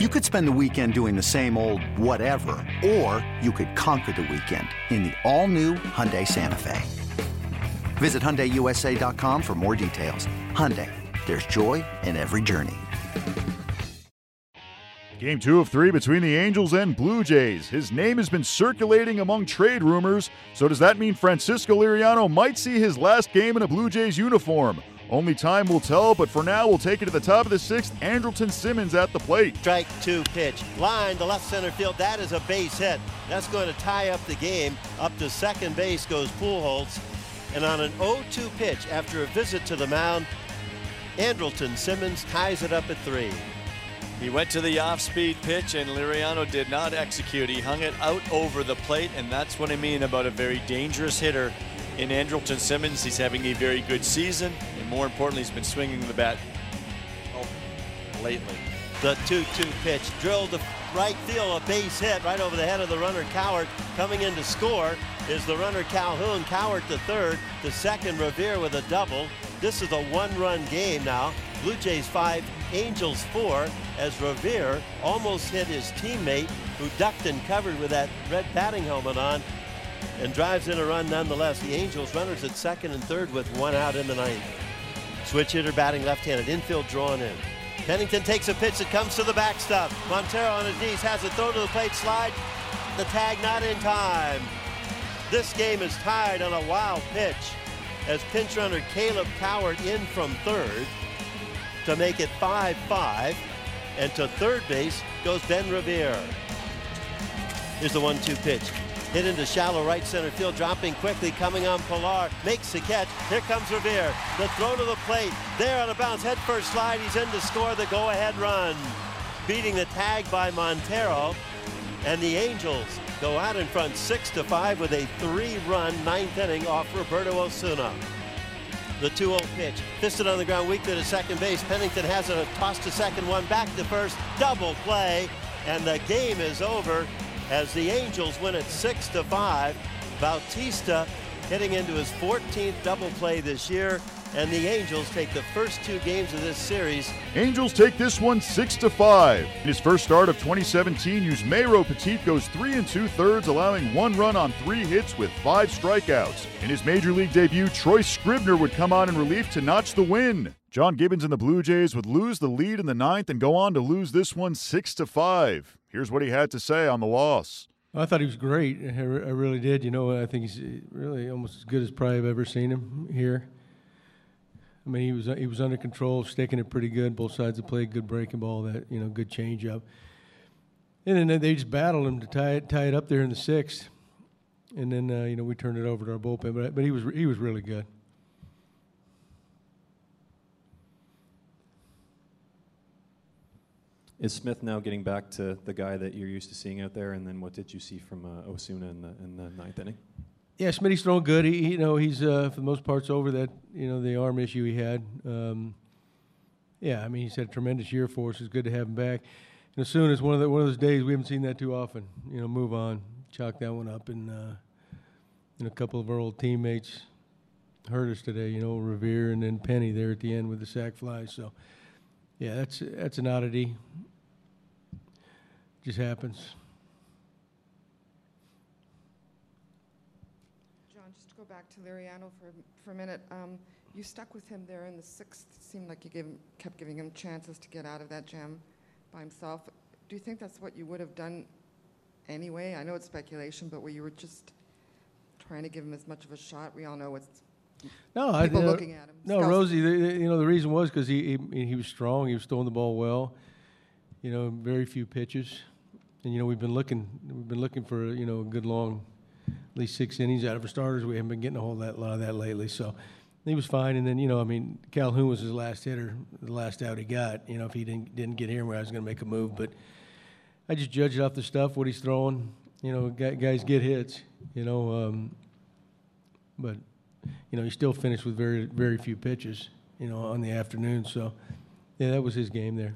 You could spend the weekend doing the same old whatever, or you could conquer the weekend in the all-new Hyundai Santa Fe. Visit HyundaiUSA.com for more details. Hyundai, there's joy in every journey. Game two of three between the Angels and Blue Jays. His name has been circulating among trade rumors, so does that mean Francisco Liriano might see his last game in a Blue Jays uniform? Only time will tell, but for now, we'll take it to the top of the sixth. Andrelton Simmons at the plate. Strike two pitch. Line to left center field. That is a base hit. That's going to tie up the game. Up to second base goes Pujols. And on an 0-2 pitch, after a visit to the mound, Andrelton Simmons ties it up at three. He went to the off-speed pitch, and Liriano did not execute. He hung it out over the plate, and that's what I mean about a very dangerous hitter in Andrelton Simmons. He's having a very good season, and more importantly, he's been swinging the bat lately. The 2-2 pitch drilled to right field, a base hit right over the head of the runner Cowart. Coming in to score is the runner Calhoun. Cowart to third, to second Revere with a double. This is a one-run game now. Blue Jays five, Angels four, as Revere almost hit his teammate who ducked and covered with that red batting helmet on and drives in a run nonetheless. The Angels runners at second and third with one out in the ninth. Switch hitter batting left-handed, infield drawn in. Pennington takes a pitch that comes to the backstop. Montero on his knees has a throw to the plate slide. The tag not in time. This game is tied on a wild pitch as pinch runner Caleb Cowart in from third to make it 5-5. And to third base goes Ben Revere. Here's the one-two pitch. Hit into shallow right center field, dropping quickly, coming on Pilar, makes the catch. Here comes Revere. The throw to the plate. There on a bounce, head first slide. He's in to score the go-ahead run. Beating the tag by Montero. And the Angels go out in front six to five with a three-run ninth inning off Roberto Osuna. The 2-0 pitch, fisted on the ground, weak to the second base. Pennington has a toss to second, one back to first, double play, and the game is over as the Angels win it six to five. Bautista hitting into his 14th double play this year, and the Angels take the first two games of this series. Angels take this one six to five. In his first start of 2017, Yusmeiro Petit goes three and two thirds, allowing one run on three hits with five strikeouts. In his major league debut, Troy Scribner would come on in relief to notch the win. John Gibbons and the Blue Jays would lose the lead in the ninth and go on to lose this one six to five. Here's what he had to say on the loss. I thought he was great. I, re- I really did. You know, I think he's really almost as good as probably I've ever seen him here. I mean, he was he was under control, sticking it pretty good, both sides of the play, good breaking ball, that you know, good changeup. And then they just battled him to tie it tie it up there in the sixth, and then uh, you know we turned it over to our bullpen. But but he was he was really good. Is Smith now getting back to the guy that you're used to seeing out there? And then what did you see from uh, Osuna in the in the ninth inning? Yeah, Smitty's throwing good. He, you know, he's uh, for the most parts over that you know the arm issue he had. Um, yeah, I mean he's had a tremendous year for us. It's good to have him back. And as soon as one of the, one of those days we haven't seen that too often. You know, move on, chalk that one up, and uh, and a couple of our old teammates hurt us today. You know, Revere and then Penny there at the end with the sac flies. So, yeah, that's that's an oddity. Just happens. John, just to go back to Liriano for, for a minute. Um, you stuck with him there in the sixth. It seemed like you gave kept giving him chances to get out of that jam by himself. Do you think that's what you would have done anyway? I know it's speculation, but where you were just trying to give him as much of a shot. We all know what's No, I, people know, looking at him. No, Rosie. The, the- you know the reason was because he, he he was strong. He was throwing the ball well. You know, very few pitches, and you know we've been looking we've been looking for you know a good long, at least six innings out of our starters. We haven't been getting a whole that lot of that lately. So he was fine. And then you know I mean Calhoun was his last hitter, the last out he got. You know if he didn't didn't get here, I was going to make a move, but I just judged off the stuff what he's throwing. You know, guys get hits. You know, um, but you know, he still finished with very very few pitches, you know, on the afternoon. So, yeah, that was his game there.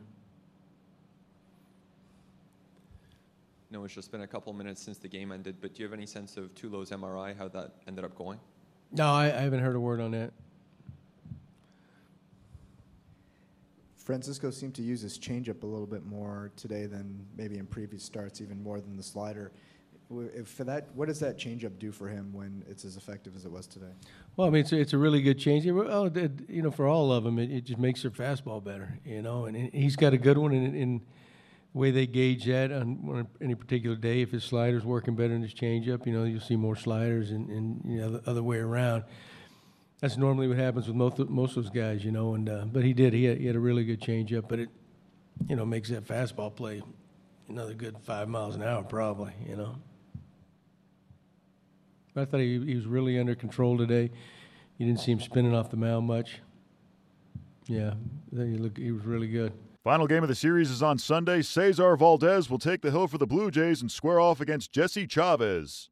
No, it's just been a couple minutes since the game ended, but do you have any sense of Tulo's MRI, how that ended up going? No, I, I haven't heard a word on that. Francisco seemed to use his changeup a little bit more today than maybe in previous starts, even more than the slider. If for that, what does that changeup do for him when it's as effective as it was today? Well, I mean, it's a, it's a really good change. Oh, it, you know, for all of them, it, it, just makes their fastball better. You know, and he's got a good one in, in the way they gauge that on, on any particular day. If his slider's working better than his changeup, you know, you'll see more sliders, and, and you know, the other way around that's normally what happens with most of, most of those guys, you know. And uh, but he did. He had, he had a really good changeup, but it, you know, makes that fastball play another good five miles an hour, probably, you know. I thought he, he was really under control today. You didn't see him spinning off the mound much. Yeah, he looked. He was really good. Final game of the series is on Sunday. Cesar Valdez will take the hill for the Blue Jays and square off against Jesse Chavez.